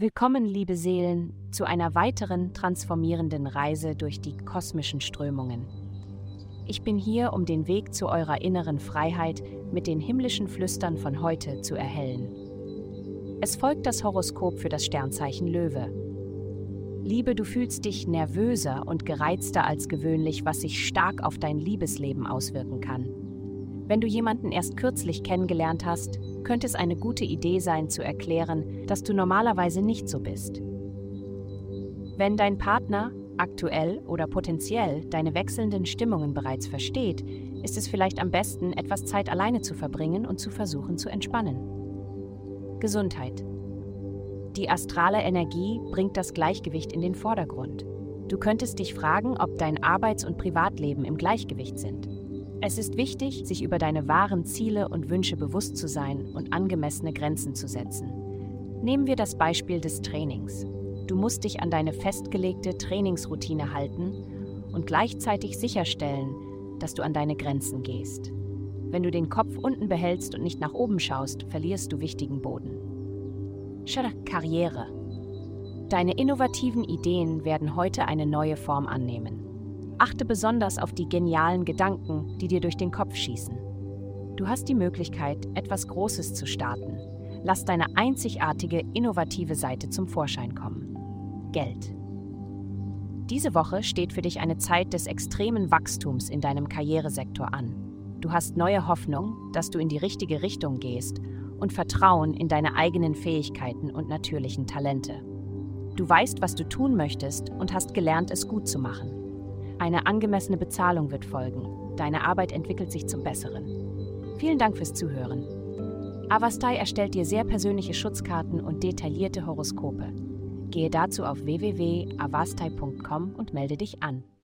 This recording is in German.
Willkommen, liebe Seelen, zu einer weiteren transformierenden Reise durch die kosmischen Strömungen. Ich bin hier, um den Weg zu eurer inneren Freiheit mit den himmlischen Flüstern von heute zu erhellen. Es folgt das Horoskop für das Sternzeichen Löwe. Liebe, du fühlst dich nervöser und gereizter als gewöhnlich, was sich stark auf dein Liebesleben auswirken kann. Wenn du jemanden erst kürzlich kennengelernt hast, könnte es eine gute Idee sein zu erklären, dass du normalerweise nicht so bist. Wenn dein Partner aktuell oder potenziell deine wechselnden Stimmungen bereits versteht, ist es vielleicht am besten, etwas Zeit alleine zu verbringen und zu versuchen zu entspannen. Gesundheit. Die astrale Energie bringt das Gleichgewicht in den Vordergrund. Du könntest dich fragen, ob dein Arbeits- und Privatleben im Gleichgewicht sind. Es ist wichtig, sich über deine wahren Ziele und Wünsche bewusst zu sein und angemessene Grenzen zu setzen. Nehmen wir das Beispiel des Trainings. Du musst dich an deine festgelegte Trainingsroutine halten und gleichzeitig sicherstellen, dass du an deine Grenzen gehst. Wenn du den Kopf unten behältst und nicht nach oben schaust, verlierst du wichtigen Boden. Karriere. Deine innovativen Ideen werden heute eine neue Form annehmen. Achte besonders auf die genialen Gedanken, die dir durch den Kopf schießen. Du hast die Möglichkeit, etwas Großes zu starten. Lass deine einzigartige, innovative Seite zum Vorschein kommen. Geld. Diese Woche steht für dich eine Zeit des extremen Wachstums in deinem Karrieresektor an. Du hast neue Hoffnung, dass du in die richtige Richtung gehst und Vertrauen in deine eigenen Fähigkeiten und natürlichen Talente. Du weißt, was du tun möchtest und hast gelernt, es gut zu machen. Eine angemessene Bezahlung wird folgen. Deine Arbeit entwickelt sich zum Besseren. Vielen Dank fürs Zuhören. Avastai erstellt dir sehr persönliche Schutzkarten und detaillierte Horoskope. Gehe dazu auf www.avastai.com und melde dich an.